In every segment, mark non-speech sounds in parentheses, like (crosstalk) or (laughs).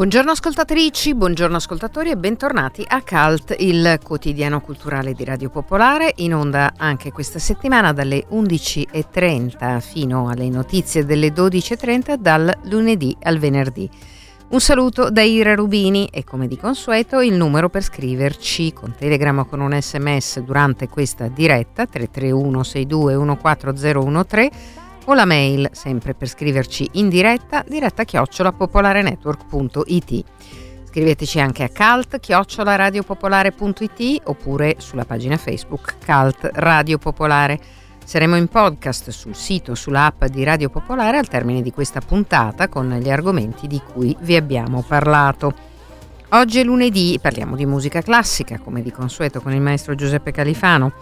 Buongiorno ascoltatrici, buongiorno ascoltatori e bentornati a CALT, il quotidiano culturale di Radio Popolare, in onda anche questa settimana dalle 11.30 fino alle notizie delle 12.30 dal lunedì al venerdì. Un saluto da Ira Rubini e come di consueto il numero per scriverci con Telegram o con un sms durante questa diretta 331 62 14013 o la mail sempre per scriverci in diretta diretta chiocciola popolarenetwork.it. Scriveteci anche a cult chiocciola radiopopolare.it oppure sulla pagina Facebook Cult Radio Popolare. Saremo in podcast sul sito, sull'app di Radio Popolare al termine di questa puntata con gli argomenti di cui vi abbiamo parlato. Oggi è lunedì, parliamo di musica classica, come di consueto con il maestro Giuseppe Califano.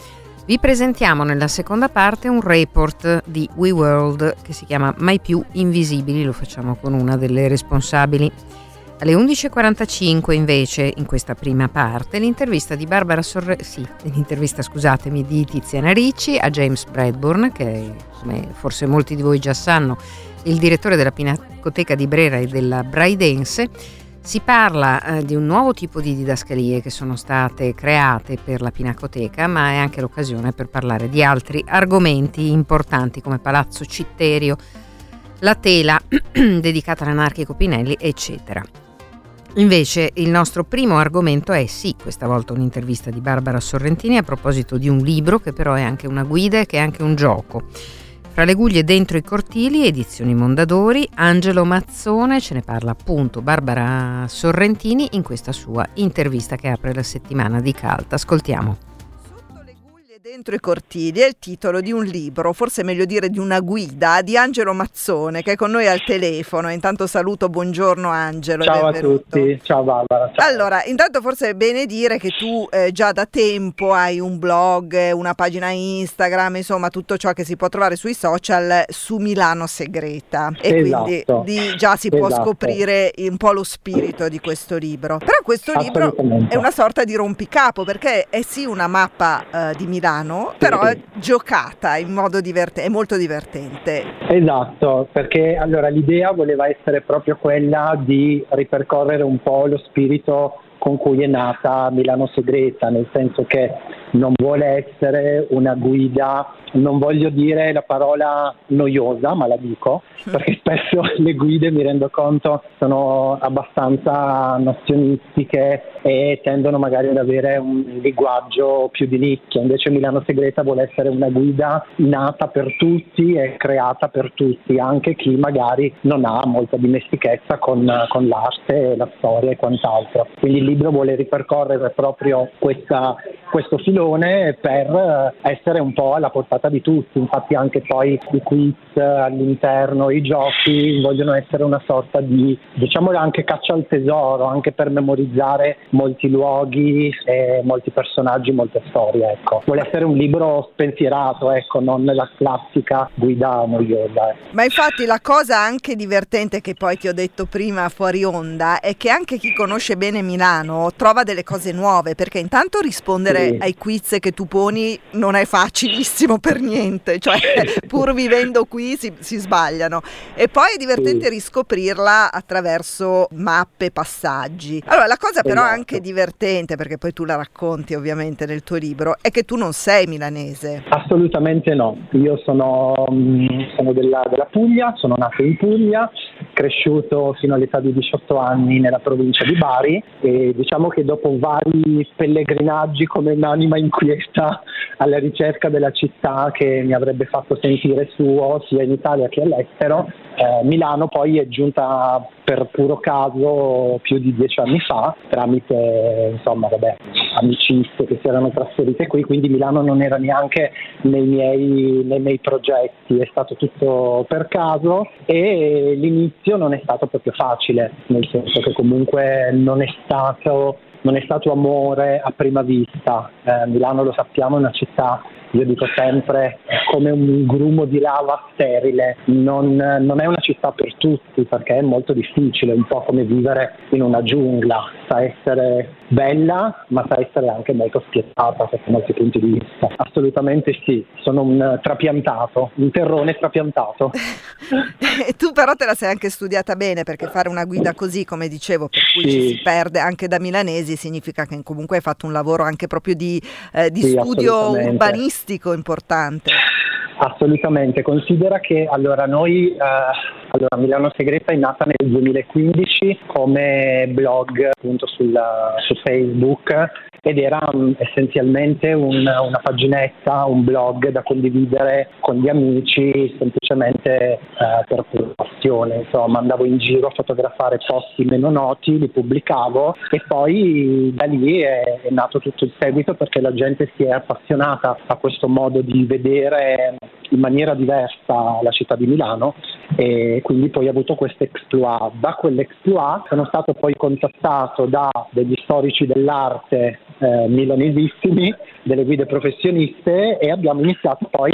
Vi presentiamo nella seconda parte un report di WeWorld che si chiama Mai più invisibili, lo facciamo con una delle responsabili. Alle 11.45 invece, in questa prima parte, l'intervista di Barbara Sorre... sì, l'intervista, scusatemi, di Tiziana Ricci a James Bradburn, che come forse molti di voi già sanno, è il direttore della Pinacoteca di Brera e della Braidense. Si parla eh, di un nuovo tipo di didascalie che sono state create per la Pinacoteca, ma è anche l'occasione per parlare di altri argomenti importanti come Palazzo Citterio, la tela (clears throat) dedicata all'anarchico Pinelli, eccetera. Invece il nostro primo argomento è sì, questa volta un'intervista di Barbara Sorrentini a proposito di un libro che però è anche una guida e che è anche un gioco. Fra le guglie dentro i cortili, edizioni Mondadori, Angelo Mazzone, ce ne parla appunto Barbara Sorrentini in questa sua intervista che apre la settimana di Calta. Ascoltiamo. Dentro i cortili è il titolo di un libro, forse meglio dire di una guida, di Angelo Mazzone che è con noi al telefono. Intanto saluto, buongiorno Angelo. Ciao a benvenuto. tutti, ciao Barbara. Ciao. Allora, intanto forse è bene dire che tu eh, già da tempo hai un blog, una pagina Instagram, insomma tutto ciò che si può trovare sui social su Milano Segreta e quindi Esatto. di- già si può Esatto. scoprire un po' lo spirito di questo libro. Però questo libro è una sorta di rompicapo perché è sì una mappa eh, di Milano, però è giocata in modo divertente, è molto divertente. Esatto, perché allora l'idea voleva essere proprio quella di ripercorrere un po' lo spirito con cui è nata Milano Segreta, nel senso che non vuole essere una guida, non voglio dire la parola noiosa, ma la dico, perché spesso (laughs) le guide mi rendo conto sono abbastanza nozionistiche e tendono magari ad avere un linguaggio più di nicchia, invece Milano Segreta vuole essere una guida nata per tutti e creata per tutti, anche chi magari non ha molta dimestichezza con, con l'arte, la storia e quant'altro. Quindi libro vuole ripercorrere proprio questa, questo filone per eh, essere un po' alla portata di tutti, infatti anche poi i quiz all'interno, i giochi vogliono essere una sorta di, diciamo anche caccia al tesoro, anche per memorizzare molti luoghi, molti personaggi, molte storie. Ecco. Vuole essere un libro spensierato, ecco, non la classica guida noiosa. Ma infatti la cosa anche divertente che poi ti ho detto prima fuori onda è che anche chi conosce bene Milano trova delle cose nuove perché intanto rispondere rispondere Sì. ai quiz che tu poni non è facilissimo per niente, cioè (laughs) pur vivendo qui si, si sbagliano. E poi è divertente Sì. riscoprirla attraverso mappe, passaggi. Allora, la cosa però Esatto. anche divertente, perché poi tu la racconti ovviamente nel tuo libro, è che tu non sei milanese. Assolutamente no, io sono, mm, sono della, della Puglia, sono nato in Puglia, cresciuto fino all'età di 18 anni nella provincia di Bari e diciamo che dopo vari pellegrinaggi come un'anima inquieta alla ricerca della città che mi avrebbe fatto sentire suo sia in Italia che all'estero, eh, Milano poi è giunta per puro caso più di dieci anni fa tramite insomma vabbè, amicizie che si erano trasferite qui, quindi Milano non era neanche nei miei, nei miei progetti, è stato tutto per caso e l'inizio non è stato proprio facile, nel senso che comunque non è stato, non è stato amore a prima vista. Eh, Milano lo sappiamo è una città io dico sempre come un grumo di lava sterile, non, non è una città per tutti perché è molto difficile, un po' come vivere in una giungla, sa essere bella ma sa essere anche molto spietata sotto molti punti di vista. Assolutamente sì, sono un trapiantato, un terrone trapiantato. e (laughs) tu però te la sei anche studiata bene perché fare una guida così, come dicevo, per cui Sì. ci si perde anche da milanesi, significa che comunque hai fatto un lavoro anche proprio di, eh, di Sì, studio assolutamente. Urbanistico importante. Assolutamente, considera che allora noi, eh, allora Milano Segreta è nata nel 2015 come blog appunto sulla- su Facebook ed era mm, essenzialmente un- una paginetta, un blog da condividere con gli amici semplicemente eh, per passione, insomma andavo in giro a fotografare posti meno noti, li pubblicavo e poi da lì è, è nato tutto il seguito perché la gente si è appassionata a questo modo di vedere in maniera diversa la città di Milano e quindi poi ho avuto questo exploit. Da quell'exploit sono stato poi contattato da degli storici dell'arte eh, milanesissimi, delle guide professioniste e abbiamo iniziato poi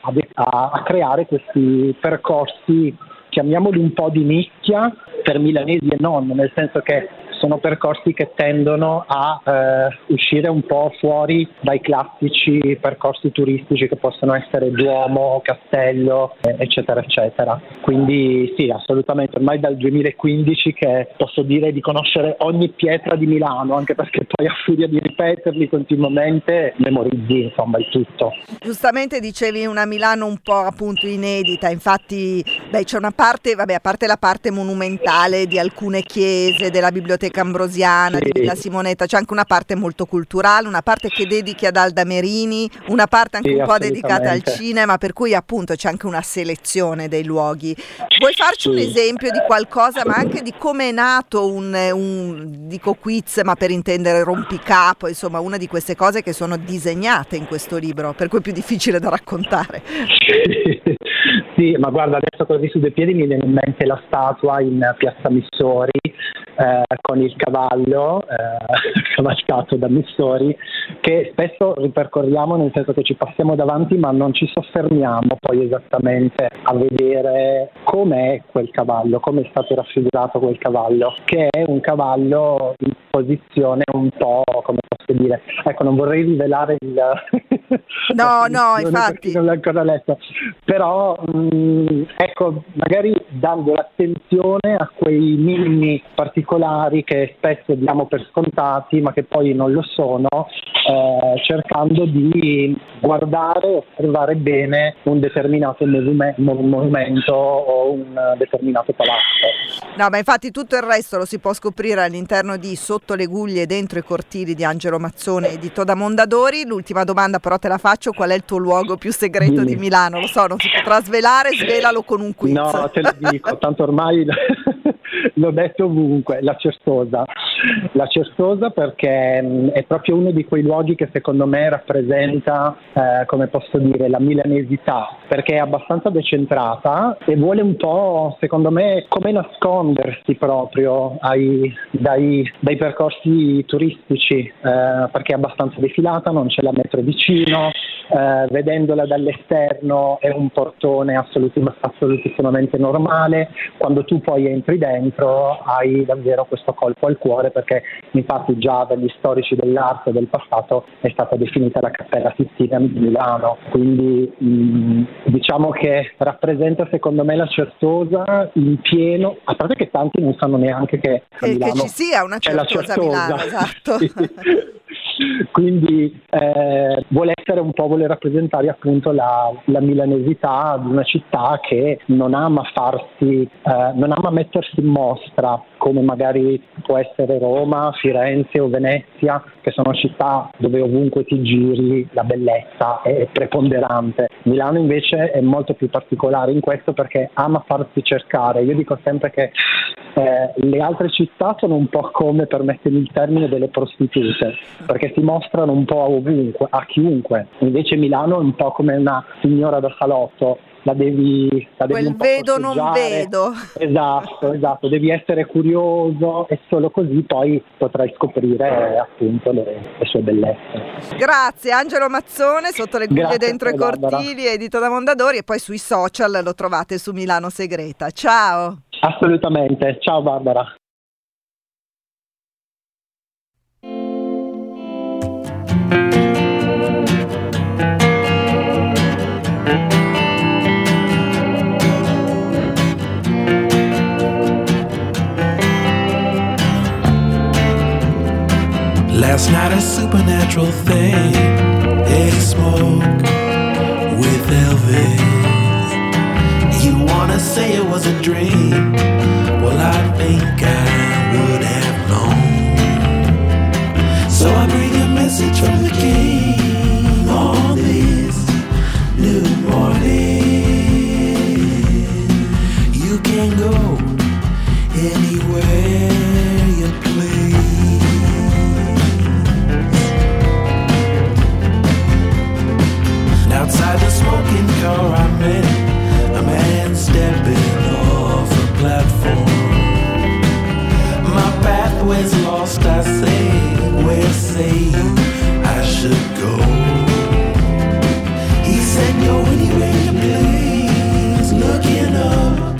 a, a- a creare questi percorsi, chiamiamoli un po' di nicchia per milanesi e non, nel senso che sono percorsi che tendono a eh, uscire un po' fuori dai classici percorsi turistici che possono essere Duomo, Castello, eh, eccetera, eccetera. Quindi sì, assolutamente, ormai dal 2015 che posso dire di conoscere ogni pietra di Milano, anche perché poi a furia di ripeterli continuamente memorizzi insomma il tutto. Giustamente dicevi una Milano un po' appunto inedita, infatti beh, c'è una parte, vabbè, a parte la parte monumentale di alcune chiese, della biblioteca ambrosiana, di Sì. Villa Simonetta, c'è anche una parte molto culturale, una parte che dedichi ad Alda Merini, una parte anche Sì, un po' dedicata al cinema, per cui appunto c'è anche una selezione dei luoghi. Vuoi farci un Sì. esempio di qualcosa, ma anche di come è nato un, un dico quiz, ma per intendere rompicapo, insomma, una di queste cose che sono disegnate in questo libro, per cui è più difficile da raccontare. (laughs) sì, ma guarda, adesso così su due piedi mi viene in mente la statua in Piazza Missori eh, con il cavallo eh, (laughs) cavalcato da Missori che spesso ripercorriamo nel senso che ci passiamo davanti ma non ci soffermiamo poi esattamente a vedere com'è quel cavallo, come è stato raffigurato quel cavallo, che è un cavallo in posizione un po' come posso dire, ecco non vorrei rivelare il... (laughs) No, (laughs) no, infatti. non l'ho ancora letto, però mh, ecco magari dando l'attenzione a quei minimi particolari che spesso diamo per scontati ma che poi non lo sono, eh, cercando di guardare, osservare bene un determinato mon- monumento o un determinato palazzo. No, ma infatti tutto il resto lo si può scoprire all'interno di Sotto le guglie dentro i cortili di Angelo Mazzone e di Toda Mondadori. L'ultima domanda però te la faccio, qual è il tuo luogo più segreto di. Milano? Lo so, non si potrà svelare, (laughs) svelalo con un quiz. No, te lo dico, tanto ormai (laughs) (laughs) l'ho detto ovunque, la Certosa. La Certosa perché mh, è proprio uno di quei luoghi che secondo me rappresenta, eh, come posso dire, la milanesità, perché è abbastanza decentrata e vuole un po', secondo me, come nascondersi proprio ai- dai, dai percorsi turistici, eh, perché è abbastanza defilata, non c'è la metro vicino, eh, vedendola dall'esterno è un portone assolutissimamente normale, quando tu poi entri dentro hai davvero questo colpo al cuore perché infatti già dagli storici dell'arte del passato è stata definita la Cappella Sistina di Milano, quindi mh, diciamo che rappresenta secondo me la certosa in pieno, a parte che tanti non sanno neanche che, che, che ci sia una certosa, a Milano, (laughs) esatto. quindi eh, vuole essere un po' vuole rappresentare appunto la, la, milanesità di una città che non ama farsi eh, non ama mettersi in mostra come magari può essere Roma, Firenze o Venezia, che sono città dove ovunque ti giri la bellezza è preponderante. Milano invece è molto più particolare in questo perché ama farsi cercare. Io dico sempre che eh, le altre città sono un po' come, permettimi il termine, delle prostitute, perché si mostrano un po' ovunque, a chiunque. Invece Milano è un po' come una signora da salotto, la devi, la devi Quel vedo non vedo. Esatto, esatto, devi essere curioso e solo così poi potrai scoprire appunto le, le sue bellezze. Grazie Angelo Mazzone, sotto le guglie dentro i cortili, edito da Mondadori e poi sui social lo trovate su Milano Segreta. Ciao! Assolutamente, ciao Barbara. Last night a supernatural thing. They smoke with Elvis. You wanna say it was a dream? Well, I think I would have known. So I bring a message from the king on this new morning. You can go anywhere Outside the smoking car I met a man stepping off a platform. My pathway's lost, I say, where say you I should go? He said, go anywhere you please, looking up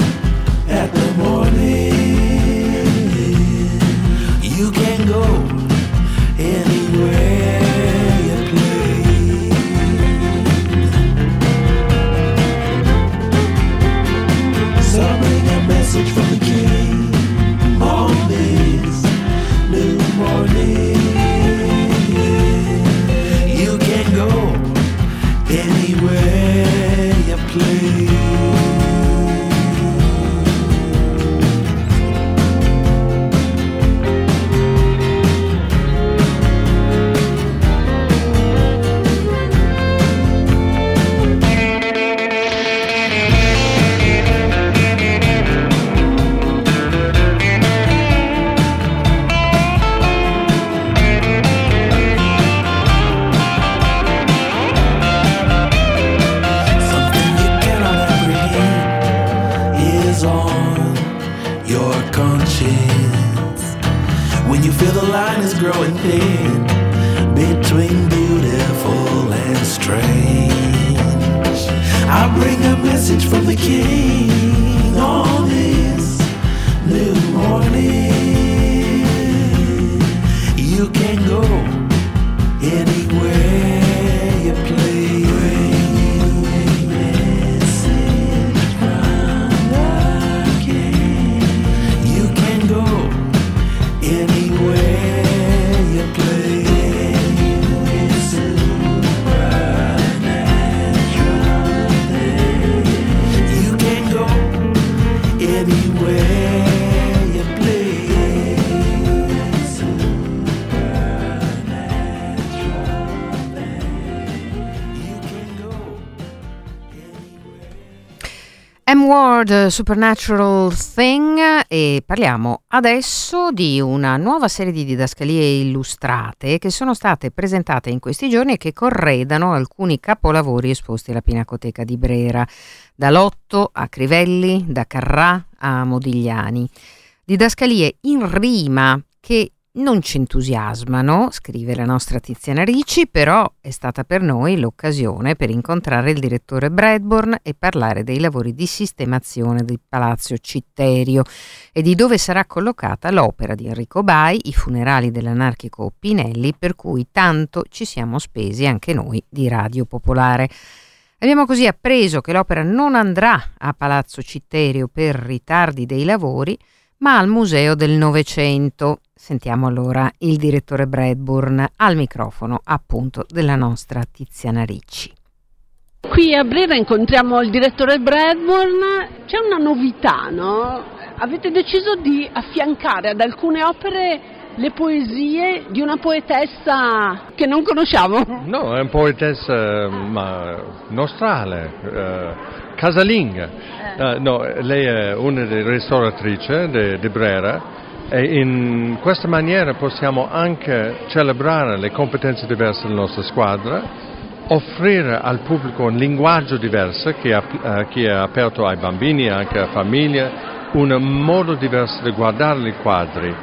M-Word Supernatural Thing e parliamo adesso di una nuova serie di didascalie illustrate che sono state presentate in questi giorni e che corredano alcuni capolavori esposti alla Pinacoteca di Brera, da Lotto a Crivelli, da Carrà a Modigliani. Didascalie in rima che non ci entusiasmano, scrive la nostra Tiziana Ricci, però è stata per noi l'occasione per incontrare il direttore Bradburn e parlare dei lavori di sistemazione del Palazzo Citterio e di dove sarà collocata l'opera di Enrico Bai, i funerali dell'anarchico Pinelli, per cui tanto ci siamo spesi anche noi di Radio Popolare. Abbiamo così appreso che l'opera non andrà a Palazzo Citterio per ritardi dei lavori, ma al Museo del Novecento. Sentiamo allora il direttore Bradburn al microfono appunto della nostra Tiziana Ricci. Qui a Brera incontriamo il direttore Bradburn, c'è una novità, no? Avete deciso di affiancare ad alcune opere le poesie di una poetessa che non conosciamo. No, è una poetessa ma, nostrale, eh, casalinga. Eh, no, lei è una delle restauratrici di, Brera e in questa maniera possiamo anche celebrare le competenze diverse della nostra squadra, offrire al pubblico un linguaggio diverso che, eh, che è aperto ai bambini e anche a famiglie, un modo diverso di guardare i quadri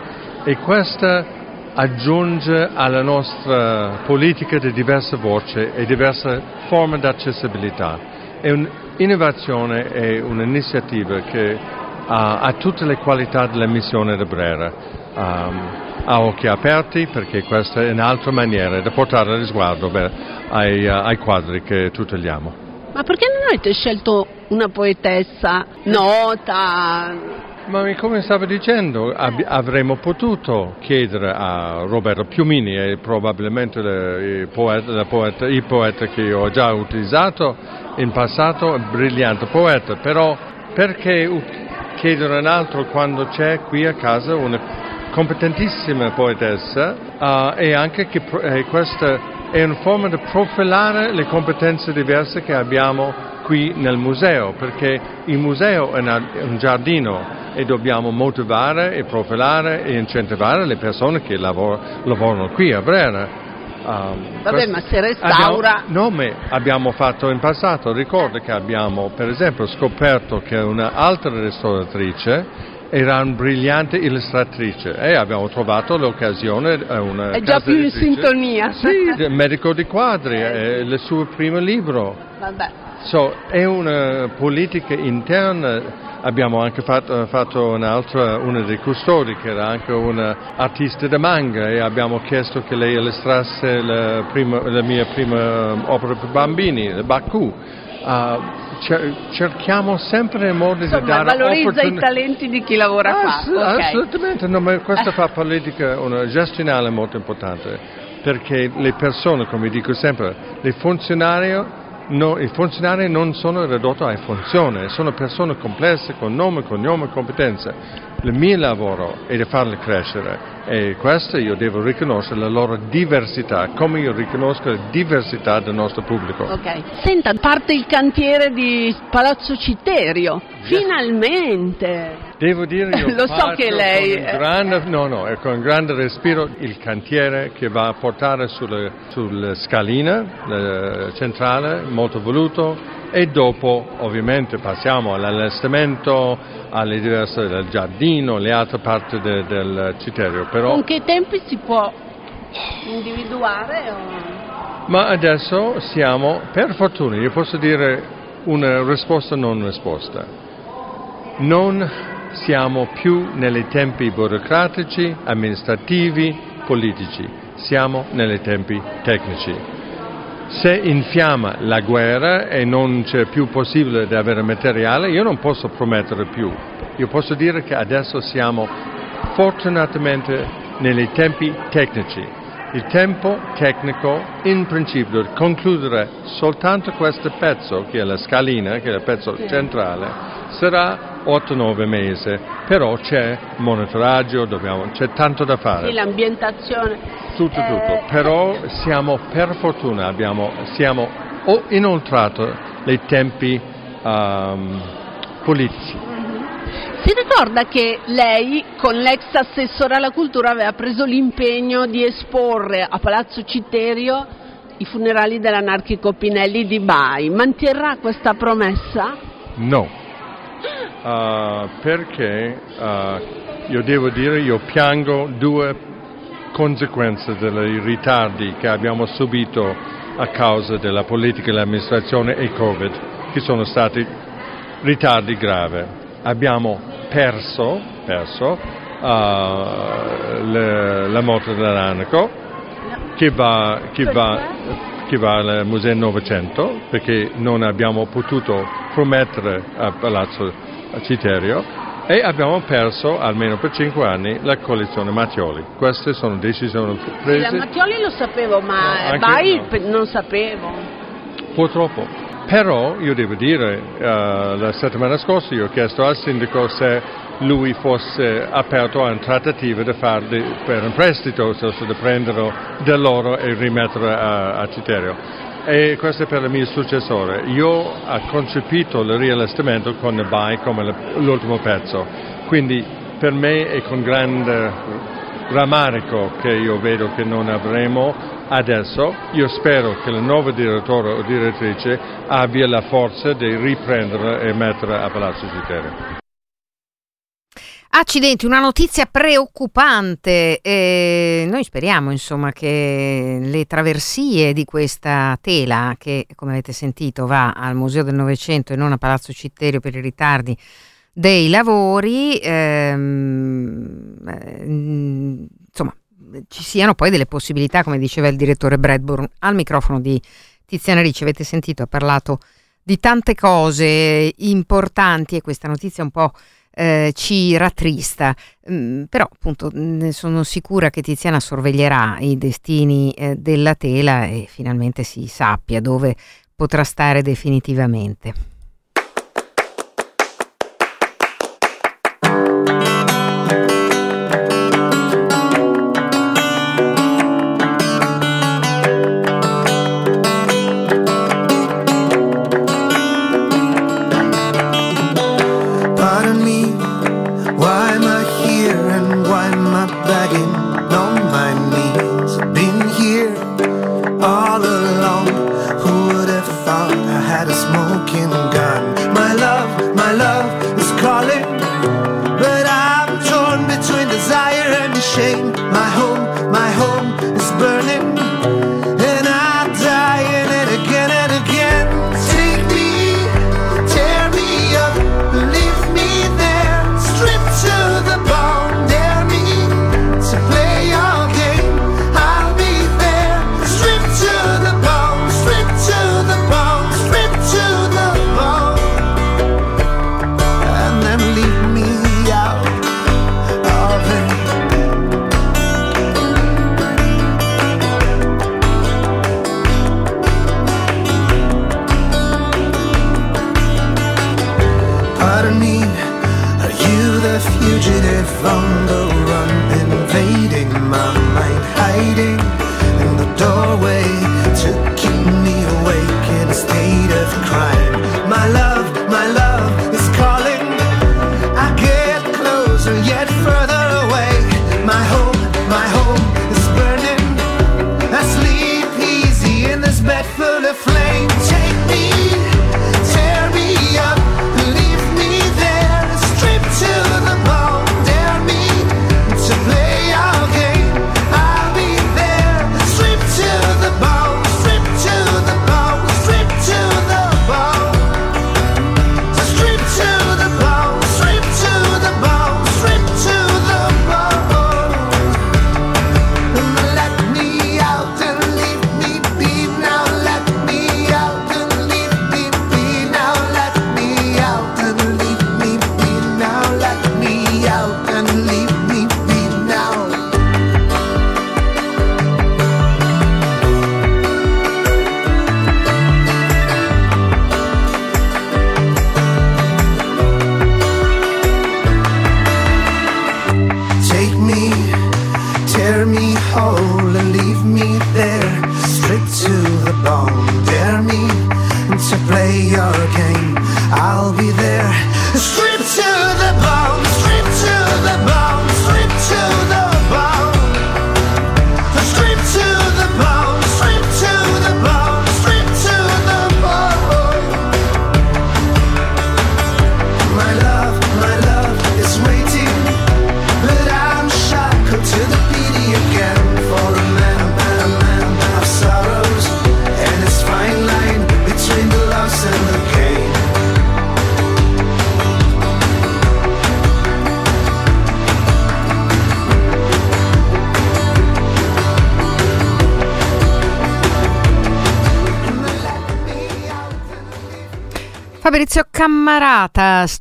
e questo aggiunge alla nostra politica di diverse voci e diverse forme di accessibilità. È un'innovazione e un'iniziativa che ha, ha tutte le qualità della missione di Brera. Um, a occhi aperti perché questa è un'altra maniera di portare il sguardo beh, ai, ai quadri che tuteliamo. Ma perché non avete scelto una poetessa nota? Ma come stavo dicendo, ab- avremmo potuto chiedere a Roberto Piumini, è probabilmente il poeta, poeta, il poeta che ho già utilizzato in passato, un brillante poeta, però perché chiedere un altro quando c'è qui a casa una competentissima poetessa uh, e anche che eh, questa è una forma di profilare le competenze diverse che abbiamo qui nel museo, perché il museo è un giardino e dobbiamo motivare e profilare e incentivare le persone che lavor- lavorano qui a Brera. Um, Vabbè, ma se restaura... Abbiamo, no, ma abbiamo fatto in passato, ricordo che abbiamo per esempio scoperto che un'altra restauratrice era una brillante illustratrice e abbiamo trovato l'occasione una è già più in sintonia sì, medico di quadri è il suo primo libro Vabbè. So, è una politica interna abbiamo anche fatto, fatto un'altra, una dei custodi che era anche un'artista di manga e abbiamo chiesto che lei illustrasse la, prima, la mia prima opera per bambini, il Baku. Uh, cerchiamo sempre modi Insomma, di dare valorizza opportun- i talenti di chi lavora Ass- qua okay. assolutamente no, ma questa (laughs) fa politica una gestionale molto importante perché le persone come dico sempre i funzionari no, i funzionari non sono ridotti a funzione sono persone complesse con nome, cognome e competenze il mio lavoro è di farle crescere e questo io devo riconoscere la loro diversità, come io riconosco la diversità del nostro pubblico. Ok, senta, parte il cantiere di Palazzo Citterio, Yes. finalmente! Devo dire io (laughs) Lo so che lei- con grande, no, no, con grande respiro il cantiere che va a portare sulle scaline eh, centrale, molto voluto, e dopo ovviamente passiamo all'allestimento, alle diverse del giardino, le altre parti de- del citerio. Però, Con che tempi si può individuare? o- ma adesso siamo, per fortuna, io posso dire una risposta non risposta. Non siamo più nei tempi burocratici, amministrativi, politici, siamo nei tempi tecnici. Se infiamma la guerra e non c'è più possibile di avere materiale, io non posso promettere più. Io posso dire che adesso siamo fortunatamente nei tempi tecnici. Il tempo tecnico, in principio, di concludere soltanto questo pezzo, che è la scalina, che è il pezzo centrale, sarà 8-9 mesi, però c'è monitoraggio, dobbiamo- c'è tanto da fare. Sì, l'ambientazione. Tutto, Eh, tutto, però siamo per fortuna, abbiamo, siamo o inoltrato i tempi ehm, politici. Si ricorda che lei, con l'ex assessore alla cultura, aveva preso l'impegno di esporre a Palazzo Citterio i funerali dell'anarchico Pinelli di Bai. Manterrà questa promessa? No, Uh, perché uh, io devo dire io piango due conseguenza dei ritardi che abbiamo subito a causa della politica dell'amministrazione e Covid, che sono stati ritardi gravi. Abbiamo perso, perso uh, le, la moto dell'Anaco che va, che, va, che va al Museo Novecento perché non abbiamo potuto promettere a Palazzo Citerio e abbiamo perso almeno per cinque anni la collezione Mattioli. Queste sono decisioni prese. Sì, la Mattioli lo sapevo, ma No, Bai no. non sapevo. Purtroppo. Però io devo dire, eh, la settimana scorsa io ho chiesto al sindaco se lui fosse aperto a di fare di- per un prestito, cioè di prendere da loro e rimettere a, a Citerio. E questo è per il mio successore. Io ho concepito il riallestimento con il BAI come l'ultimo pezzo, quindi per me è con grande rammarico che io vedo che non avremo adesso. Io spero che il nuovo direttore o direttrice abbia la forza di riprendere e mettere a Palazzo Citerio. Accidenti, una notizia preoccupante. Eh, noi speriamo insomma che le traversie di questa tela, che come avete sentito va al Museo del Novecento e non a Palazzo Citterio per i ritardi dei lavori, ehm, eh, insomma ci siano poi delle possibilità, come diceva il direttore Bradburn, al microfono di Tiziana Ricci, avete sentito, ha parlato di tante cose importanti e questa notizia un po' eh, ci rattrista, Mm, però appunto ne sono sicura che Tiziana sorveglierà i destini eh, della tela e finalmente si sappia dove potrà stare definitivamente. Am I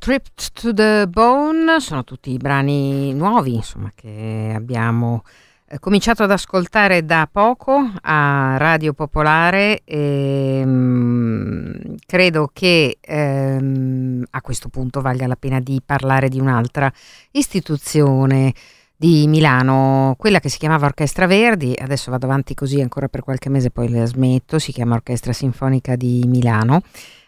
Stripped to the Bone, sono tutti brani nuovi insomma, che abbiamo eh, cominciato ad ascoltare da poco a Radio Popolare e mm, credo che ehm, a questo punto valga la pena di parlare di un'altra istituzione di Milano, quella che si chiamava Orchestra Verdi, adesso vado avanti così ancora per qualche mese poi la smetto, si chiama Orchestra Sinfonica di Milano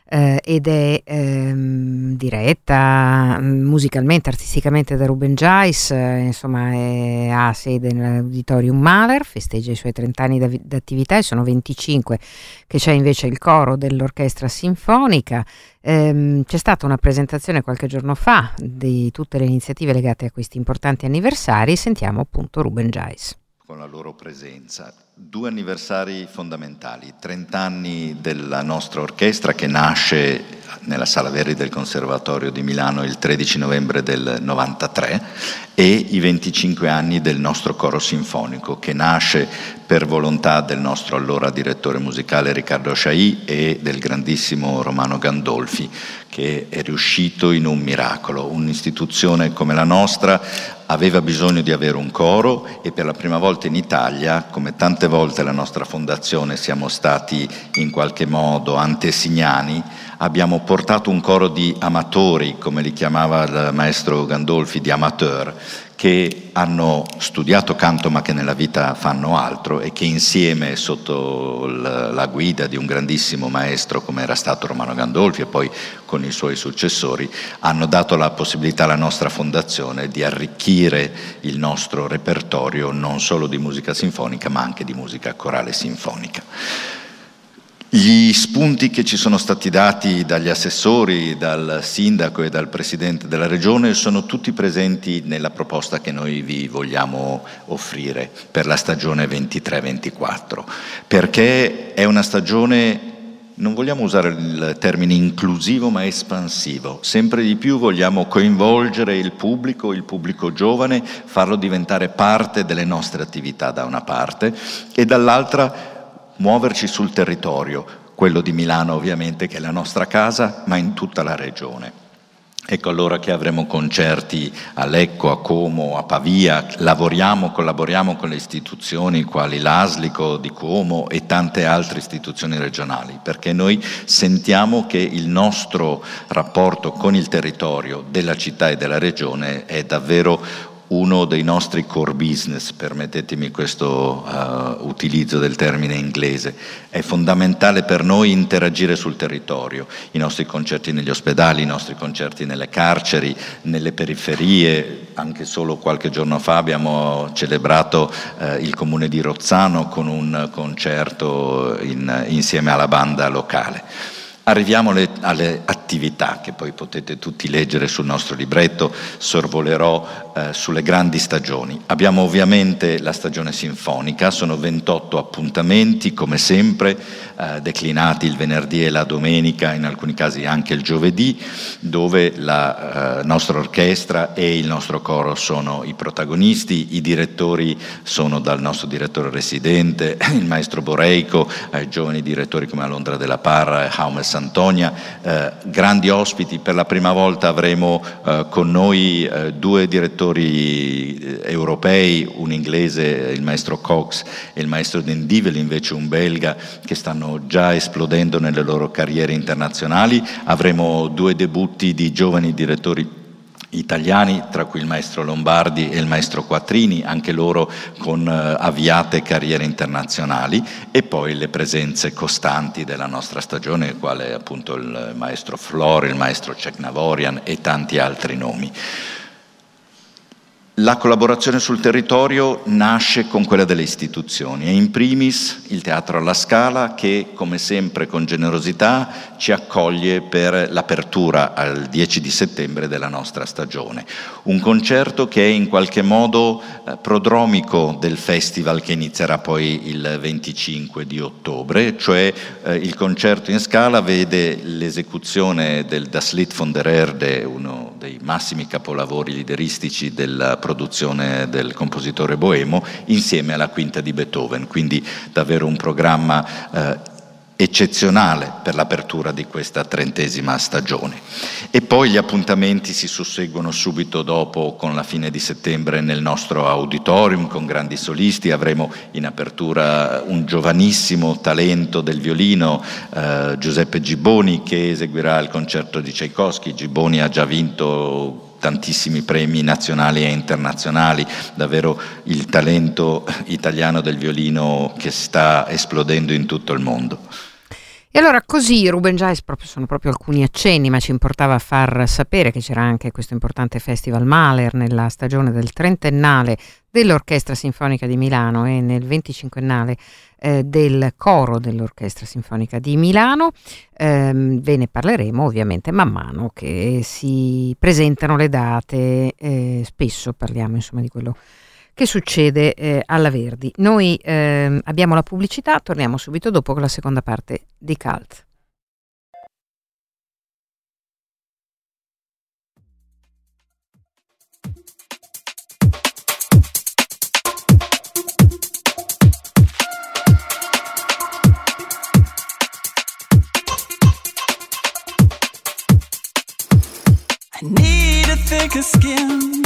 eh, ed è ehm, diretta mm, musicalmente, artisticamente da Ruben Giais, eh, insomma ha sede nell'Auditorium Mahler, festeggia i suoi 30 anni d'attività e sono 25 che c'è invece il coro dell'orchestra sinfonica. Ehm, c'è stata una presentazione qualche giorno fa di tutte le iniziative legate a questi importanti anniversari, sentiamo appunto Ruben Giais con la loro presenza. Due anniversari fondamentali, 30 anni della nostra orchestra che nasce nella Sala Verdi del Conservatorio di Milano il 13 novembre del 93 e i 25 anni del nostro coro sinfonico che nasce per volontà del nostro allora direttore musicale Riccardo Sciai e del grandissimo Romano Gandolfi che è riuscito in un miracolo. Un'istituzione come la nostra aveva bisogno di avere un coro e per la prima volta in Italia, come tante volte la nostra fondazione siamo stati in qualche modo antesignani, abbiamo portato un coro di amatori, come li chiamava il maestro Gandolfi, di amateur, che hanno studiato canto ma che nella vita fanno altro e che insieme sotto la guida di un grandissimo maestro come era stato Romano Gandolfi e poi con i suoi successori hanno dato la possibilità alla nostra fondazione di arricchire il nostro repertorio non solo di musica sinfonica ma anche di musica corale sinfonica. Gli spunti che ci sono stati dati dagli assessori, dal sindaco e dal presidente della regione sono tutti presenti nella proposta che noi vi vogliamo offrire per la stagione 23-24, perché è una stagione non vogliamo usare il termine inclusivo ma espansivo, sempre di più vogliamo coinvolgere il pubblico, il pubblico giovane, farlo diventare parte delle nostre attività da una parte e dall'altra muoverci sul territorio, quello di Milano ovviamente che è la nostra casa, ma in tutta la regione. Ecco allora che avremo concerti a Lecco, a Como, a Pavia, lavoriamo, collaboriamo con le istituzioni quali l'Aslico di Como e tante altre istituzioni regionali, perché noi sentiamo che il nostro rapporto con il territorio della città e della regione è davvero uno dei nostri core business, permettetemi questo uh, utilizzo del termine inglese. È fondamentale per noi interagire sul territorio, i nostri concerti negli ospedali, i nostri concerti nelle carceri, nelle periferie. Anche solo qualche giorno fa abbiamo celebrato uh, il comune di Rozzano con un concerto in, insieme alla banda locale. Arriviamo alle, alle, attività che poi potete tutti leggere sul nostro libretto, sorvolerò eh, sulle grandi stagioni. Abbiamo ovviamente la stagione sinfonica, sono 28 appuntamenti come sempre, eh, declinati il venerdì e la domenica, in alcuni casi anche il giovedì, dove la eh, nostra orchestra e il nostro coro sono i protagonisti, i direttori sono dal nostro direttore residente, (laughs) il maestro Boreico, giovani direttori come Alondra della Parra e Jaume Antonia, eh, grandi ospiti, per la prima volta avremo eh, con noi eh, due direttori eh, europei, un inglese, il maestro Cox, e il maestro Dendivel, invece un belga, che stanno già esplodendo nelle loro carriere internazionali, avremo due debutti di giovani direttori italiani, tra cui il maestro Lombardi e il maestro Quattrini, anche loro con eh, avviate carriere internazionali, e poi le presenze costanti della nostra stagione, quale appunto il maestro Flore, il maestro Cecnavorian e tanti altri nomi. La collaborazione sul territorio nasce con quella delle istituzioni e in primis il Teatro alla Scala che come sempre con generosità ci accoglie per l'apertura al 10 di settembre della nostra stagione. Un concerto che è in qualche modo eh, prodromico del festival che inizierà poi il 25 di ottobre, cioè eh, il concerto in Scala vede l'esecuzione del Das Lied von der Erde, uno dei massimi capolavori lideristici della produzione del compositore boemo insieme alla quinta di Beethoven, quindi davvero un programma eh, eccezionale per l'apertura di questa trentesima stagione. E poi gli appuntamenti si susseguono subito dopo con la fine di settembre nel nostro auditorium con grandi solisti, avremo in apertura un giovanissimo talento del violino, eh, Giuseppe Gibboni che eseguirà il concerto di Tchaikovsky, Gibboni ha già vinto tantissimi premi nazionali e internazionali, davvero il talento italiano del violino che sta esplodendo in tutto il mondo. E allora così Ruben Jazz proprio, sono proprio alcuni accenni, ma ci importava far sapere che c'era anche questo importante festival Mahler nella stagione del trentennale dell'Orchestra Sinfonica di Milano e nel venticinquennale eh, del coro dell'Orchestra Sinfonica di Milano. Eh, ve ne parleremo ovviamente man mano che si presentano le date, eh, spesso parliamo insomma di quello che succede eh, alla Verdi. Noi eh, abbiamo la pubblicità, torniamo subito dopo con la seconda parte di Cult. I need a thicker skin.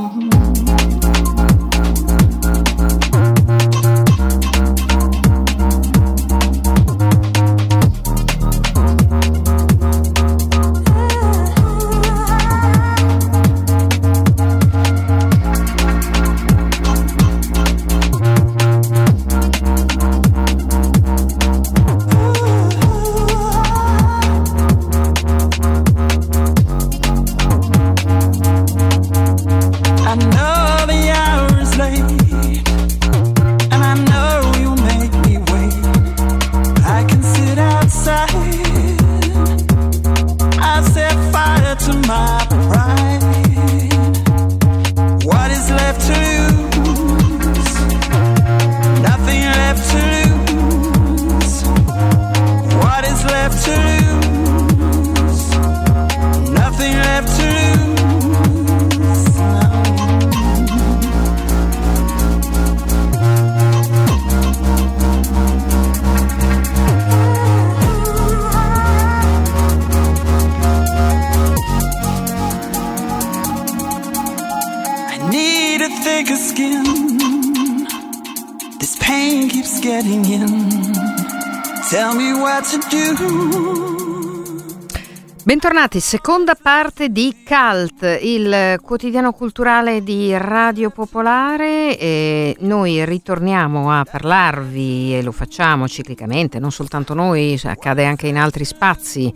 Bentornati, seconda parte di Cult, il quotidiano culturale di Radio Popolare. E noi ritorniamo a parlarvi e lo facciamo ciclicamente, non soltanto noi, accade anche in altri spazi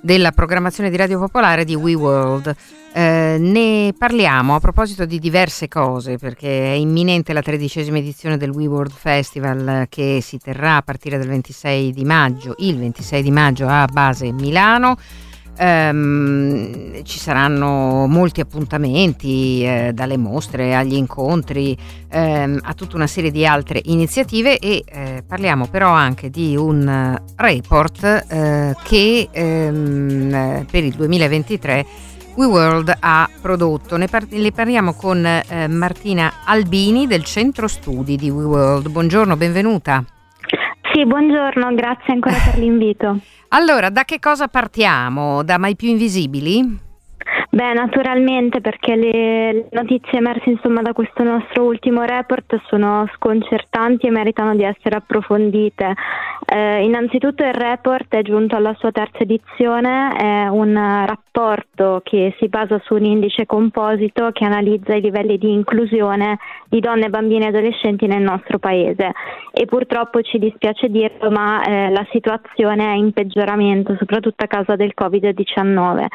della programmazione di Radio Popolare di WeWorld. Eh, ne parliamo a proposito di diverse cose perché è imminente la tredicesima edizione del WeWorld Festival che si terrà a partire dal 26 di maggio, il 26 di maggio a base Milano. Ehm, ci saranno molti appuntamenti, eh, dalle mostre agli incontri, ehm, a tutta una serie di altre iniziative e eh, parliamo però anche di un report eh, che ehm, eh, per il 2023 WeWorld ha prodotto. Ne, par- ne parliamo con eh, Martina Albini del centro studi di WeWorld. Buongiorno, benvenuta. Sì, buongiorno, grazie ancora per l'invito. Allora, da che cosa partiamo? Da Mai più invisibili? Beh, naturalmente perché le notizie emerse insomma da questo nostro ultimo report sono sconcertanti e meritano di essere approfondite. Eh, innanzitutto il report è giunto alla sua terza edizione, è un rapporto che si basa su un indice composito che analizza i livelli di inclusione di donne, bambini e adolescenti nel nostro paese e purtroppo ci dispiace dirlo ma eh, la situazione è in peggioramento soprattutto a causa del Covid-19.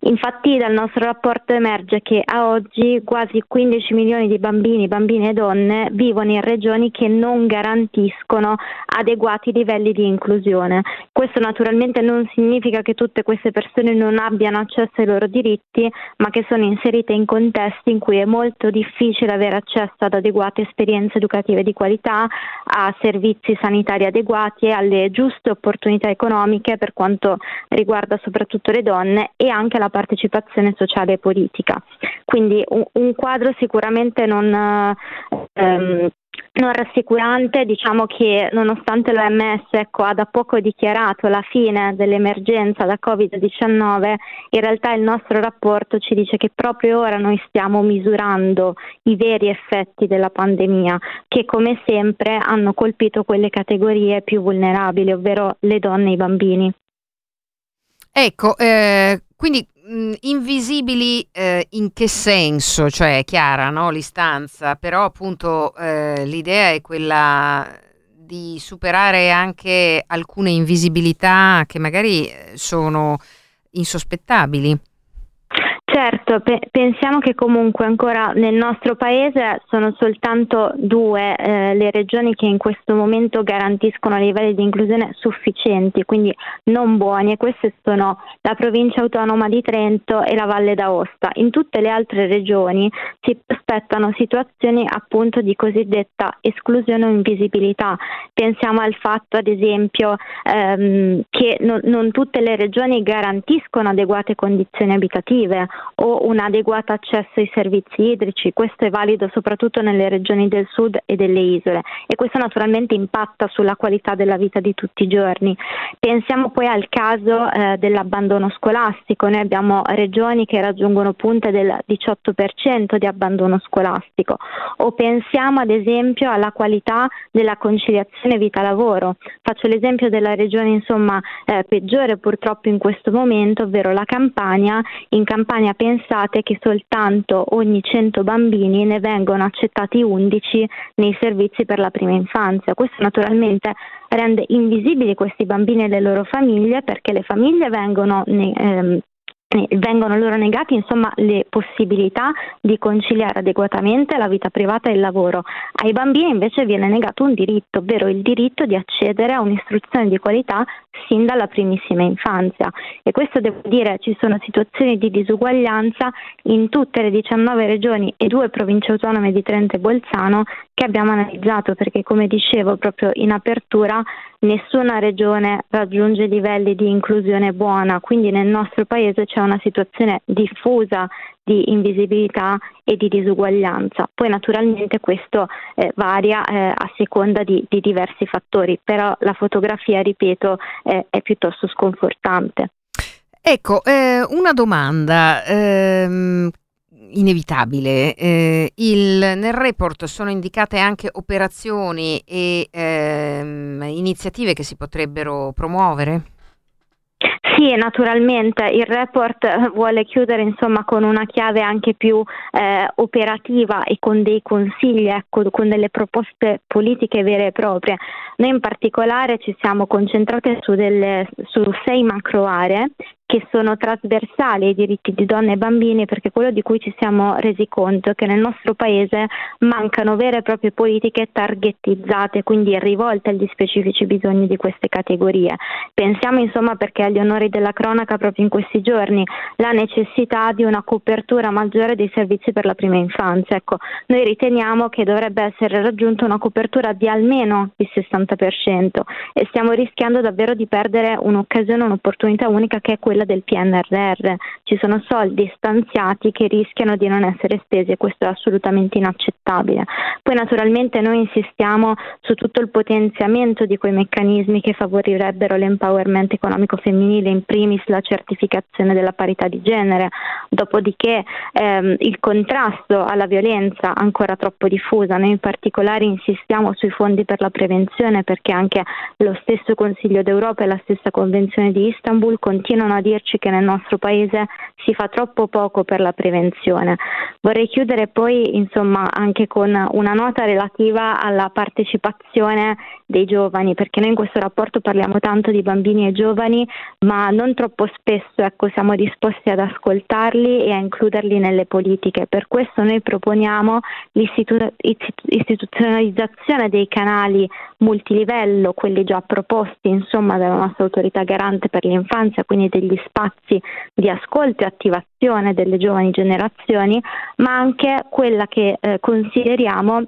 Infatti dal nostro nostro rapporto emerge che a oggi quasi 15 milioni di bambini, bambine e donne vivono in regioni che non garantiscono adeguati livelli di inclusione. Questo naturalmente non significa che tutte queste persone non abbiano accesso ai loro diritti, ma che sono inserite in contesti in cui è molto difficile avere accesso ad adeguate esperienze educative di qualità, a servizi sanitari adeguati e alle giuste opportunità economiche per quanto riguarda soprattutto le donne e anche la partecipazione sociale e politica. Quindi un, un quadro sicuramente non, ehm, non rassicurante, diciamo che nonostante l'OMS ecco, ha da poco dichiarato la fine dell'emergenza da Covid-19, in realtà il nostro rapporto ci dice che proprio ora noi stiamo misurando i veri effetti della pandemia, che come sempre hanno colpito quelle categorie più vulnerabili, ovvero le donne e i bambini. Ecco, eh, quindi mh, invisibili eh, in che senso? Cioè è chiara no, l'istanza, però appunto eh, l'idea è quella di superare anche alcune invisibilità che magari eh, sono insospettabili. Certo, pe- pensiamo che comunque ancora nel nostro paese sono soltanto due eh, le regioni che in questo momento garantiscono livelli di inclusione sufficienti, quindi non buoni, e queste sono la provincia autonoma di Trento e la Valle d'Aosta. In tutte le altre regioni si aspettano situazioni appunto di cosiddetta esclusione o invisibilità. Pensiamo al fatto ad esempio ehm, che no- non tutte le regioni garantiscono adeguate condizioni abitative o un adeguato accesso ai servizi idrici. Questo è valido soprattutto nelle regioni del sud e delle isole e questo naturalmente impatta sulla qualità della vita di tutti i giorni. Pensiamo poi al caso eh, dell'abbandono scolastico. Noi abbiamo regioni che raggiungono punte del 18% di abbandono scolastico o pensiamo ad esempio alla qualità della conciliazione vita-lavoro. Faccio l'esempio della regione insomma eh, peggiore purtroppo in questo momento, ovvero la Campania. In Campania pensate che soltanto ogni 100 bambini ne vengono accettati 11 nei servizi per la prima infanzia. Questo naturalmente rende invisibili questi bambini e le loro famiglie perché le famiglie vengono ehm, vengono loro negate insomma, le possibilità di conciliare adeguatamente la vita privata e il lavoro. Ai bambini invece viene negato un diritto, ovvero il diritto di accedere a un'istruzione di qualità sin dalla primissima infanzia. E questo devo dire, ci sono situazioni di disuguaglianza in tutte le 19 regioni e due province autonome di Trento e Bolzano che abbiamo analizzato perché come dicevo proprio in apertura nessuna regione raggiunge livelli di inclusione buona, quindi nel nostro paese c'è una situazione diffusa di invisibilità e di disuguaglianza. Poi naturalmente questo eh, varia eh, a seconda di, di, diversi fattori, però la fotografia, ripeto, eh, è piuttosto sconfortante. Ecco, eh, una domanda. Ehm, inevitabile. Eh, il, nel report sono indicate anche operazioni e ehm, iniziative che si potrebbero promuovere? Sì, naturalmente il report eh, vuole chiudere insomma, con una chiave anche più eh, operativa e con dei consigli, ecco, con delle proposte politiche vere e proprie. Noi in particolare ci siamo concentrate su, delle, su sei macro aree che sono trasversali ai diritti di donne e bambini perché quello di cui ci siamo resi conto è che nel nostro paese mancano vere e proprie politiche targetizzate, quindi rivolte agli specifici bisogni di queste categorie. Pensiamo insomma perché agli onori della cronaca proprio in questi giorni la necessità di una copertura maggiore dei servizi per la prima infanzia. Ecco, noi riteniamo che dovrebbe essere raggiunta una copertura di almeno il 60% e stiamo rischiando davvero di perdere un'occasione, un'opportunità unica che è quella quella del PNRR. Ci sono soldi stanziati che rischiano di non essere spesi e questo è assolutamente inaccettabile. Poi naturalmente noi insistiamo su tutto il potenziamento di quei meccanismi che favorirebbero l'empowerment economico femminile, in primis la certificazione della parità di genere, dopodiché ehm, il contrasto alla violenza ancora troppo diffusa. Noi in particolare insistiamo sui fondi per la prevenzione perché anche lo stesso Consiglio d'Europa e la stessa Convenzione di Istanbul continuano a dire dirci che nel nostro paese si fa troppo poco per la prevenzione. Vorrei chiudere poi insomma anche con una nota relativa alla partecipazione dei giovani, perché noi in questo rapporto parliamo tanto di bambini e giovani, ma non troppo spesso ecco, siamo disposti ad ascoltarli e a includerli nelle politiche. Per questo noi proponiamo l'istituzionalizzazione dei canali multilivello, quelli già proposti insomma dalla nostra autorità garante per l'infanzia, quindi degli spazi di ascolto e attivazione delle giovani generazioni, ma anche quella che eh, consideriamo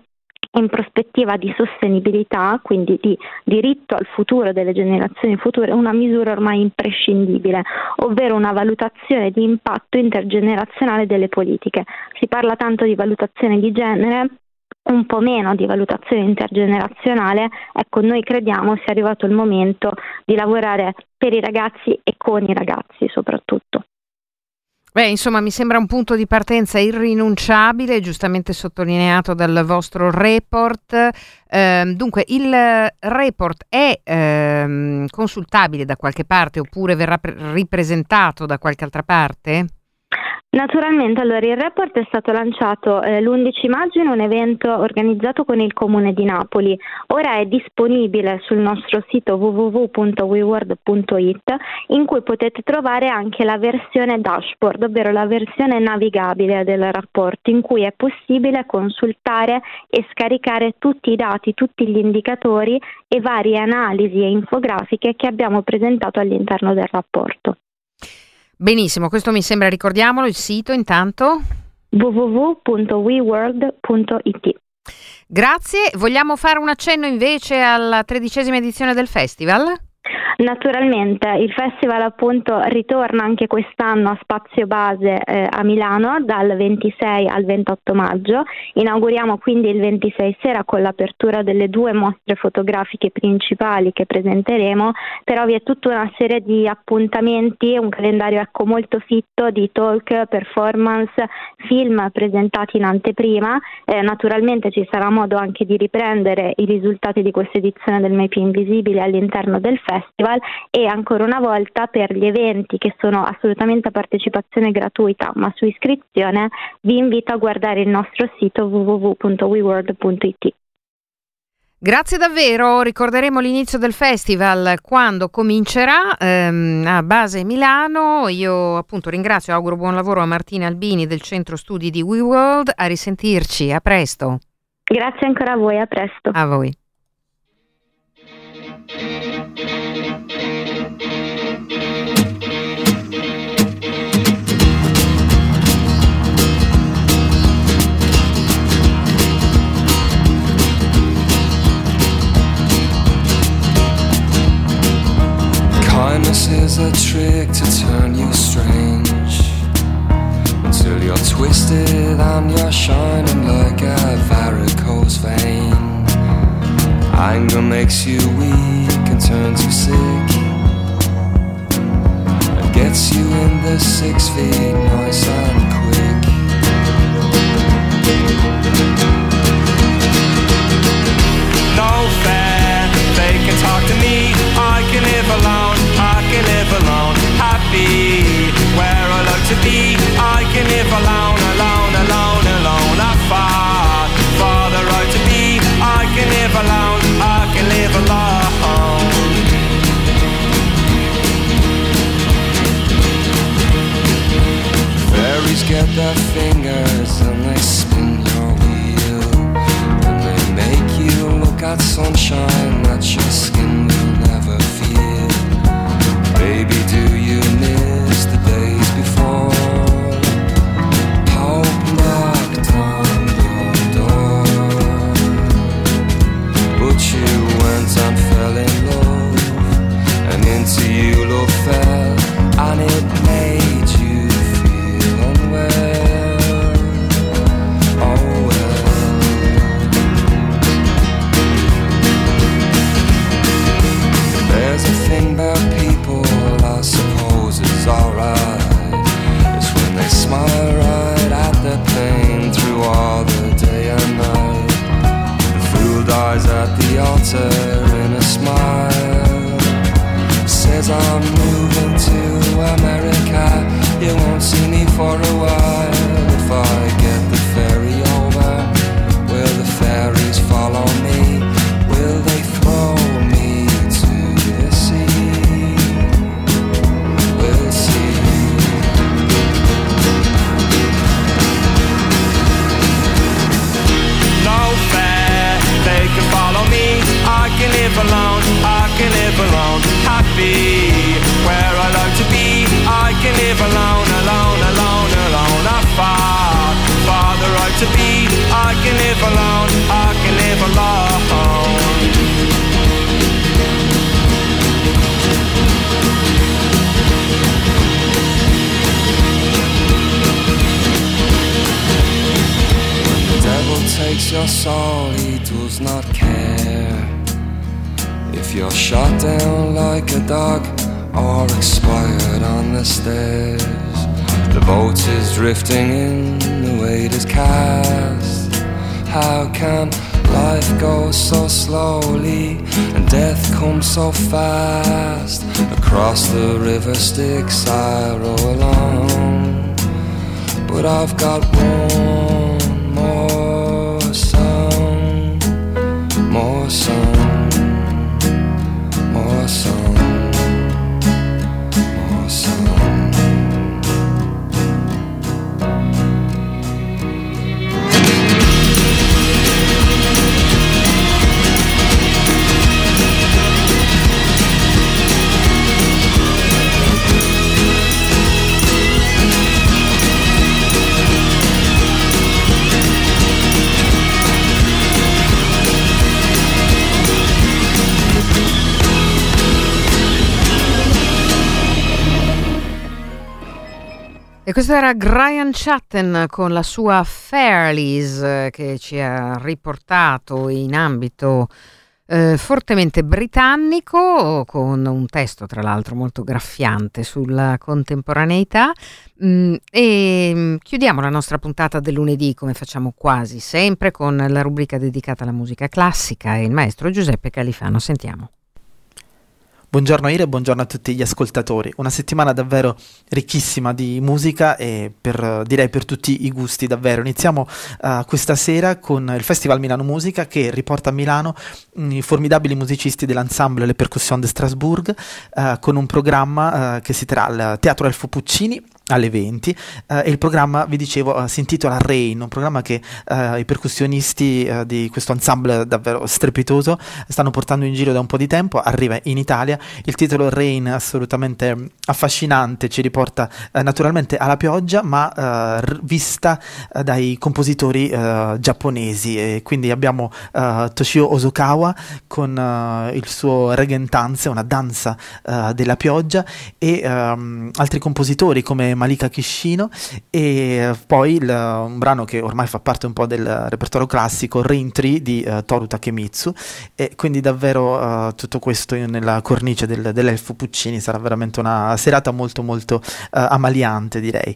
in prospettiva di sostenibilità, quindi di diritto al futuro delle generazioni future, una misura ormai imprescindibile, ovvero una valutazione di impatto intergenerazionale delle politiche. Si parla tanto di valutazione di genere, un po' meno di valutazione intergenerazionale, ecco noi crediamo sia arrivato il momento di lavorare per i ragazzi e con i ragazzi soprattutto. Beh, insomma, mi sembra un punto di partenza irrinunciabile, giustamente sottolineato dal vostro report. Eh, dunque, il report è eh, consultabile da qualche parte oppure verrà pre- ripresentato da qualche altra parte? Naturalmente, allora il report è stato lanciato eh, l'11 maggio in un evento organizzato con il Comune di Napoli. Ora è disponibile sul nostro sito www.weworld.it in cui potete trovare anche la versione dashboard, ovvero la versione navigabile del rapporto in cui è possibile consultare e scaricare tutti i dati, tutti gli indicatori e varie analisi e infografiche che abbiamo presentato all'interno del rapporto. Benissimo, questo mi sembra, ricordiamolo, il sito intanto www.weworld.it. Grazie, vogliamo fare un accenno invece alla tredicesima edizione del festival? Naturalmente il festival appunto ritorna anche quest'anno a Spazio Base eh, a Milano dal 26 al 28 maggio. Inauguriamo quindi il 26 sera con l'apertura delle due mostre fotografiche principali che presenteremo, però vi è tutta una serie di appuntamenti, un calendario ecco molto fitto di talk, performance, film presentati in anteprima. Eh, naturalmente ci sarà modo anche di riprendere i risultati di questa edizione del Mai più invisibile all'interno del festival e ancora una volta per gli eventi che sono assolutamente a partecipazione gratuita ma su iscrizione vi invito a guardare il nostro sito www.weworld.it. Grazie davvero, ricorderemo l'inizio del festival quando comincerà ehm, a base Milano. Io appunto ringrazio e auguro buon lavoro a Martina Albini del centro studi di WeWorld. A risentirci, a presto. Grazie ancora a voi, a presto. A voi. Kindness is a trick to turn you strange. Until you're twisted and you're shining like a varicose vein. Anger makes you weak and turns you sick. And gets you in the six feet nice and quick. No fair, they can talk to me. I can live can live alone Happy, where I like to be I can live alone, alone, alone, alone. I fought for the right to be I can live alone, I can live alone. Fairies get their fingers and they spin You're shot down like a dog or expired on the stairs, the boat is drifting in, the weight is cast. How can life go so slowly and death come so fast? Across the river Styx I row along, but I've got one more song, more song, E questo era Brian Chatten con la sua Fairlies eh, che ci ha riportato in ambito eh, fortemente britannico con un testo tra l'altro molto graffiante sulla contemporaneità Mm, e mm, chiudiamo la nostra puntata del lunedì come facciamo quasi sempre con la rubrica dedicata alla musica classica e il maestro Giuseppe Califano. Sentiamo. Buongiorno Ire buongiorno a tutti gli ascoltatori. Una settimana davvero ricchissima di musica e per, direi per tutti i gusti davvero. Iniziamo uh, questa sera con il Festival Milano Musica che riporta a Milano mm, i formidabili musicisti dell'ensemble Le Percussion de Strasbourg uh, con un programma uh, che si terrà al Teatro Elfo Puccini alle 20 eh, e il programma, vi dicevo, eh, si intitola Rain, un programma che eh, i percussionisti eh, di questo ensemble davvero strepitoso stanno portando in giro da un po' di tempo, arriva in Italia, il titolo Rain è assolutamente affascinante, ci riporta eh, naturalmente alla pioggia ma eh, r- vista dai compositori giapponesi. E quindi abbiamo Toshio Ozokawa con il suo Regentanze, una danza della pioggia e ehm, altri compositori come Malika Kishino e poi il, un brano che ormai fa parte un po' del repertorio classico, Rain Tree di uh, Toru Takemitsu e quindi davvero uh, tutto questo nella cornice del, dell'Elfo Puccini sarà veramente una serata molto molto uh, amaliante direi.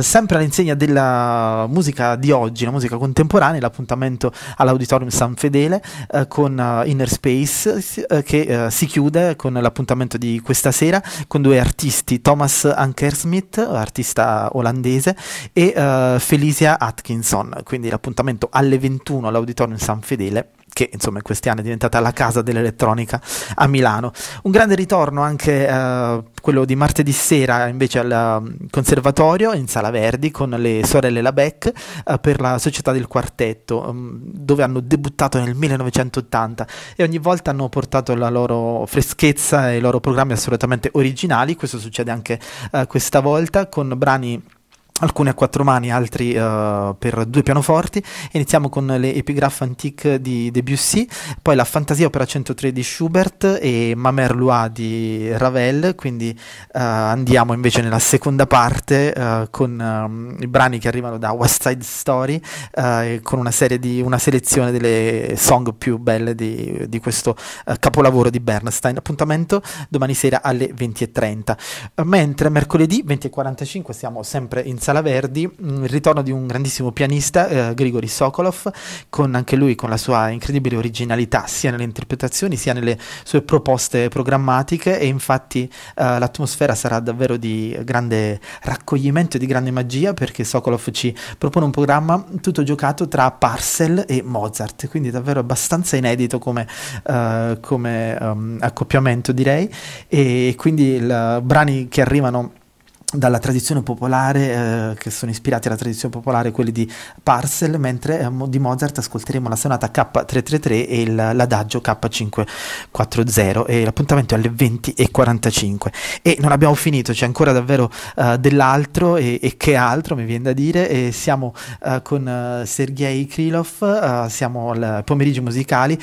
sempre all'insegna della musica di oggi, la musica contemporanea, l'appuntamento all'Auditorium San Fedele con Inner Space che si chiude con l'appuntamento di questa sera con due artisti, Thomas Ankersmith artista olandese, e uh, Felicia Atkinson, quindi l'appuntamento alle 21 all'Auditorium San Fedele che insomma in questi anni è diventata la casa dell'elettronica a Milano. Un grande ritorno anche uh, quello di martedì sera invece al um, conservatorio in Sala Verdi con le sorelle Labec uh, per la Società del Quartetto, um, dove hanno debuttato nel 1980 e ogni volta hanno portato la loro freschezza e i loro programmi assolutamente originali. Questo succede anche uh, questa volta con brani alcuni a quattro mani, altri uh, per due pianoforti. Iniziamo con le epigraphe antique di Debussy, poi la Fantasia opera 103 di Schubert e Mamer Loire di Ravel, quindi uh, andiamo invece nella seconda parte uh, con um, i brani che arrivano da West Side Story con una di una selezione delle song più belle di, di questo capolavoro di Bernstein. Appuntamento domani sera alle 20.30. mentre mercoledì 20.45 siamo sempre in Sala Verdi, il ritorno di un grandissimo pianista, eh, Grigori Sokolov, con anche lui con la sua incredibile originalità sia nelle interpretazioni sia nelle sue proposte programmatiche. E infatti eh, l'atmosfera sarà davvero di grande raccoglimento e di grande magia perché Sokolov ci propone un programma tutto giocato tra Parcel e Mozart, quindi davvero abbastanza inedito come, uh, come um, accoppiamento direi. E quindi i brani che arrivano dalla tradizione popolare, eh, che sono ispirati alla tradizione popolare, quelli di Parcel, mentre eh, di Mozart ascolteremo la sonata K333 e il- l'adagio K540 e l'appuntamento è alle 20.45 e non abbiamo finito, c'è ancora davvero eh, dell'altro e, e che altro mi viene da dire e siamo eh, con eh, Sergei Krylov, eh, siamo al pomeriggi musicali,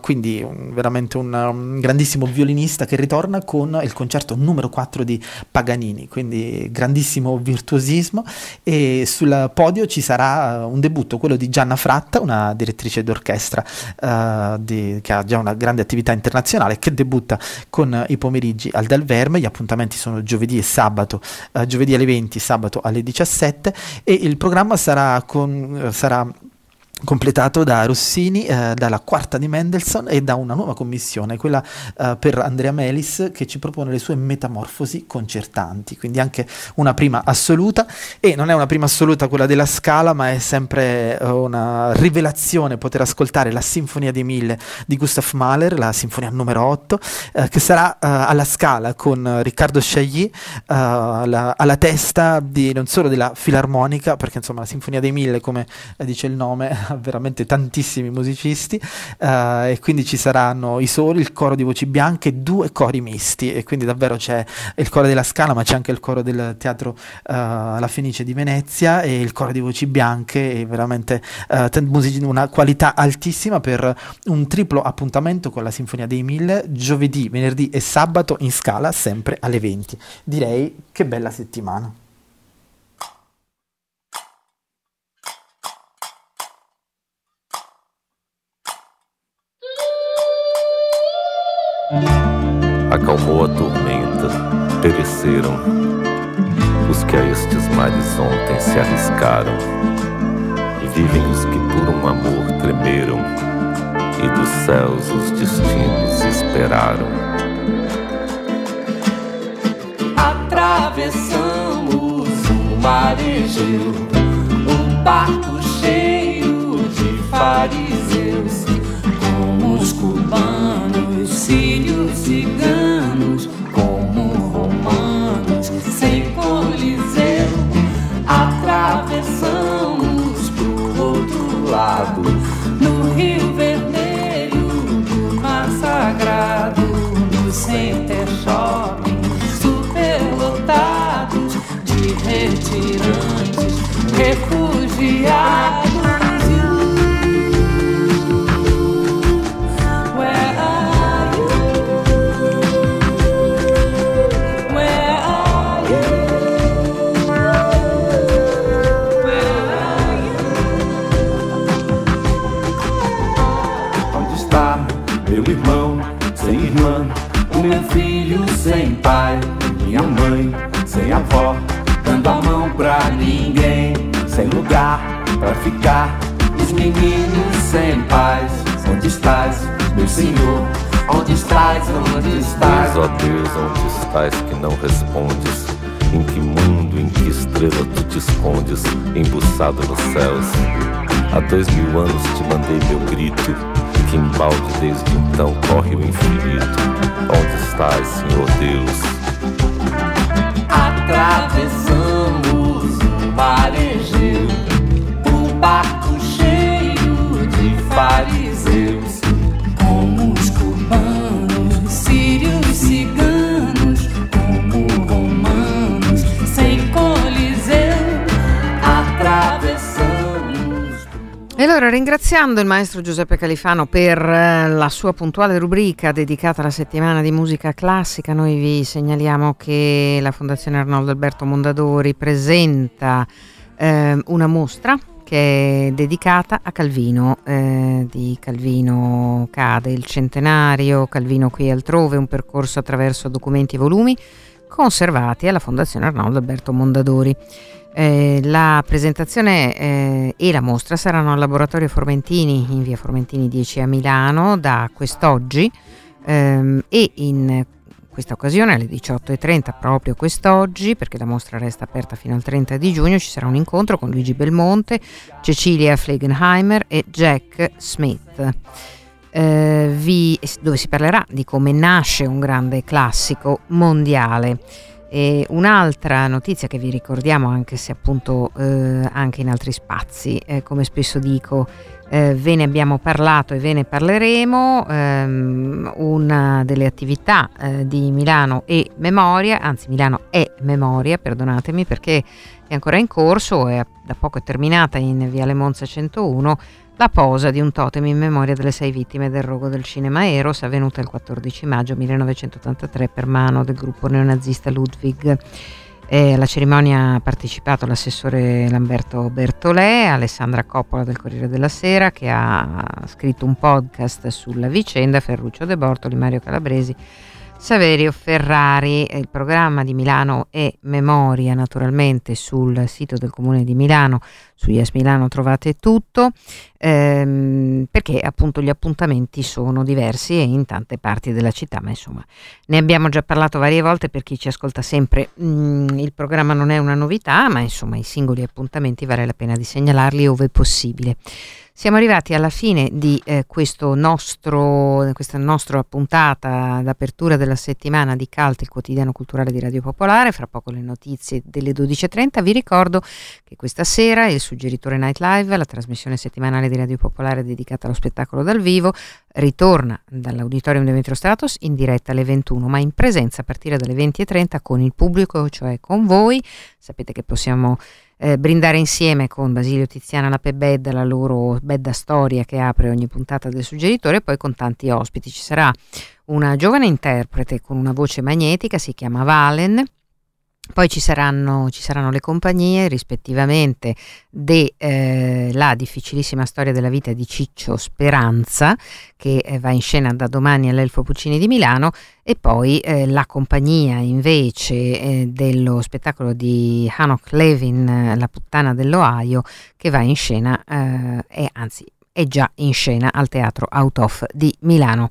quindi un- veramente un, um, grandissimo violinista che ritorna con il concerto numero 4 di Paganini, quindi grandissimo virtuosismo e sul podio ci sarà eh, un debutto, quello di Gianna Fratta, una direttrice d'orchestra eh, di- che ha già una grande attività internazionale, che debutta con i pomeriggi al Del Verme, gli appuntamenti sono giovedì e sabato, eh, giovedì alle 20, sabato alle 17 e il programma sarà, con, sarà completato da Rossini, eh, dalla quarta di Mendelssohn e da una nuova commissione, quella eh, per Andrea Melis che ci propone le sue metamorfosi concertanti, quindi anche una prima assoluta. E non è una prima assoluta quella della Scala, ma è sempre eh, una rivelazione poter ascoltare la Sinfonia dei Mille di Gustav Mahler, la Sinfonia numero 8, eh, che sarà eh, alla Scala con Riccardo Chailly eh, alla, alla testa di, non solo della filarmonica, perché insomma la Sinfonia dei Mille, come dice il nome, (laughs) veramente tantissimi musicisti eh, e quindi ci saranno i soli, il coro di voci bianche due cori misti. E quindi davvero c'è il coro della Scala ma c'è anche il coro del teatro eh, La Fenice di Venezia e il coro di voci bianche e veramente eh, una qualità altissima per un triplo appuntamento con la Sinfonia dei Mille giovedì, venerdì e sabato in Scala sempre alle 20 direi che bella settimana Acalmou a tormenta, pereceram os que a estes mares ontem se arriscaram. Vivem os que por um amor tremeram, e dos céus os destinos esperaram. Atravessamos o mar Egeu, um barco cheio de fariseus, como os cubanos, sírios, ciganos, como romanos, sem coliseu. Atravessamos pro outro lado, no Rio Vermelho, do Mar Sagrado, no Center Shopping, superlotados de retirantes, refugiados. Embuçado nos céus? Há dois mil anos te mandei meu grito, que embalde desde então corre o infinito. Onde estás, Senhor Deus? Ringraziando il maestro Giuseppe Califano per eh, la sua puntuale rubrica dedicata alla settimana di musica classica, noi vi segnaliamo che la Fondazione Arnoldo Alberto Mondadori presenta ehm, una mostra che è dedicata a Calvino, eh, di Calvino cade il centenario, Calvino qui e altrove, un percorso attraverso documenti e volumi conservati alla Fondazione Arnoldo Alberto Mondadori. Eh, la presentazione eh, e la mostra saranno al Laboratorio Formentini in via Formentini 10 a Milano da quest'oggi ehm, e in questa occasione alle 18.30 proprio quest'oggi perché la mostra resta aperta fino al 30 di giugno ci sarà un incontro con Luigi Belmonte, Cecilia Flegenheimer e Jack Smith eh, vi- dove si parlerà di come nasce un grande classico mondiale. E un'altra notizia che vi ricordiamo, anche se appunto eh, anche in altri spazi, eh, come spesso dico, eh, ve ne abbiamo parlato e ve ne parleremo. ehm, una delle attività eh, di Milano e Memoria, anzi Milano è Memoria, perdonatemi perché è ancora in corso e da poco è terminata in Viale Monza 101 la posa di un totem in memoria delle sei vittime del rogo del cinema Eros avvenuta il 14 maggio 1983 per mano del gruppo neonazista Ludwig. Eh, alla cerimonia ha partecipato l'assessore Lamberto Bertolè, Alessandra Coppola del Corriere della Sera che ha scritto un podcast sulla vicenda, Ferruccio De Bortoli, Mario Calabresi, Saverio Ferrari, il programma di Milano e Memoria naturalmente sul sito del comune di Milano, su Yes Milano trovate tutto, ehm, perché appunto gli appuntamenti sono diversi e in tante parti della città, ma insomma ne abbiamo già parlato varie volte per chi ci ascolta sempre, mm, il programma non è una novità, ma insomma i singoli appuntamenti vale la pena di segnalarli ove possibile. Siamo arrivati alla fine di eh, nostro, questa nostra puntata d'apertura della settimana di Calt, il quotidiano culturale di Radio Popolare. Fra poco le notizie delle 12.30. Vi ricordo che questa sera il suggeritore Night Live, la trasmissione settimanale di Radio Popolare dedicata allo spettacolo dal vivo, ritorna dall'Auditorium di Metro Stratos in diretta alle 21, ma in presenza a partire dalle 20.30 con il pubblico, cioè con voi. Sapete che possiamo eh, brindare insieme con Basilio Tiziana la Pebedda, la loro bedda storia che apre ogni puntata del suggeritore e poi con tanti ospiti. Ci sarà una giovane interprete con una voce magnetica, si chiama Valen. Poi ci saranno, ci saranno le compagnie rispettivamente della difficilissima storia della vita di Ciccio Speranza che eh, va in scena da domani all'Elfo Puccini di Milano e poi eh, la compagnia invece eh, dello spettacolo di Hanok Levin, eh, La puttana dell'Ohio, che va in scena, eh, e anzi è già in scena al Teatro Out of di Milano.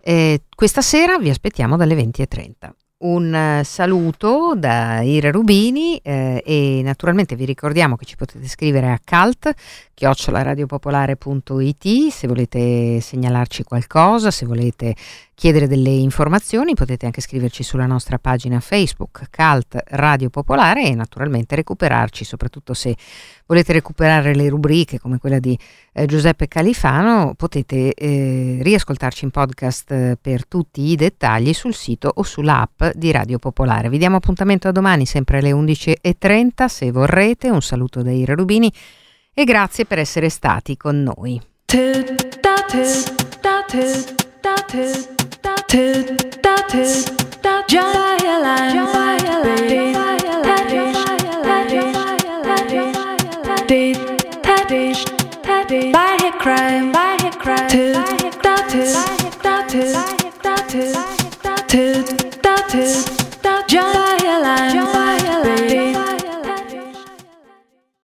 Eh, questa sera vi aspettiamo dalle 20.30. Un eh, saluto da Ira Rubini eh, e naturalmente vi ricordiamo che ci potete scrivere a cult chiocciolaradiopopolare.it se volete segnalarci qualcosa, se volete chiedere delle informazioni potete anche scriverci sulla nostra pagina Facebook Cult Radio Popolare e naturalmente recuperarci, soprattutto se volete recuperare le rubriche come quella di eh, Giuseppe Califano, potete eh, riascoltarci in podcast eh, per tutti i dettagli sul sito o sull'app di Radio Popolare. Vi diamo appuntamento a domani sempre alle 11.30 se vorrete, un saluto da Ira Rubini e grazie per essere stati con noi. Just like a lamb,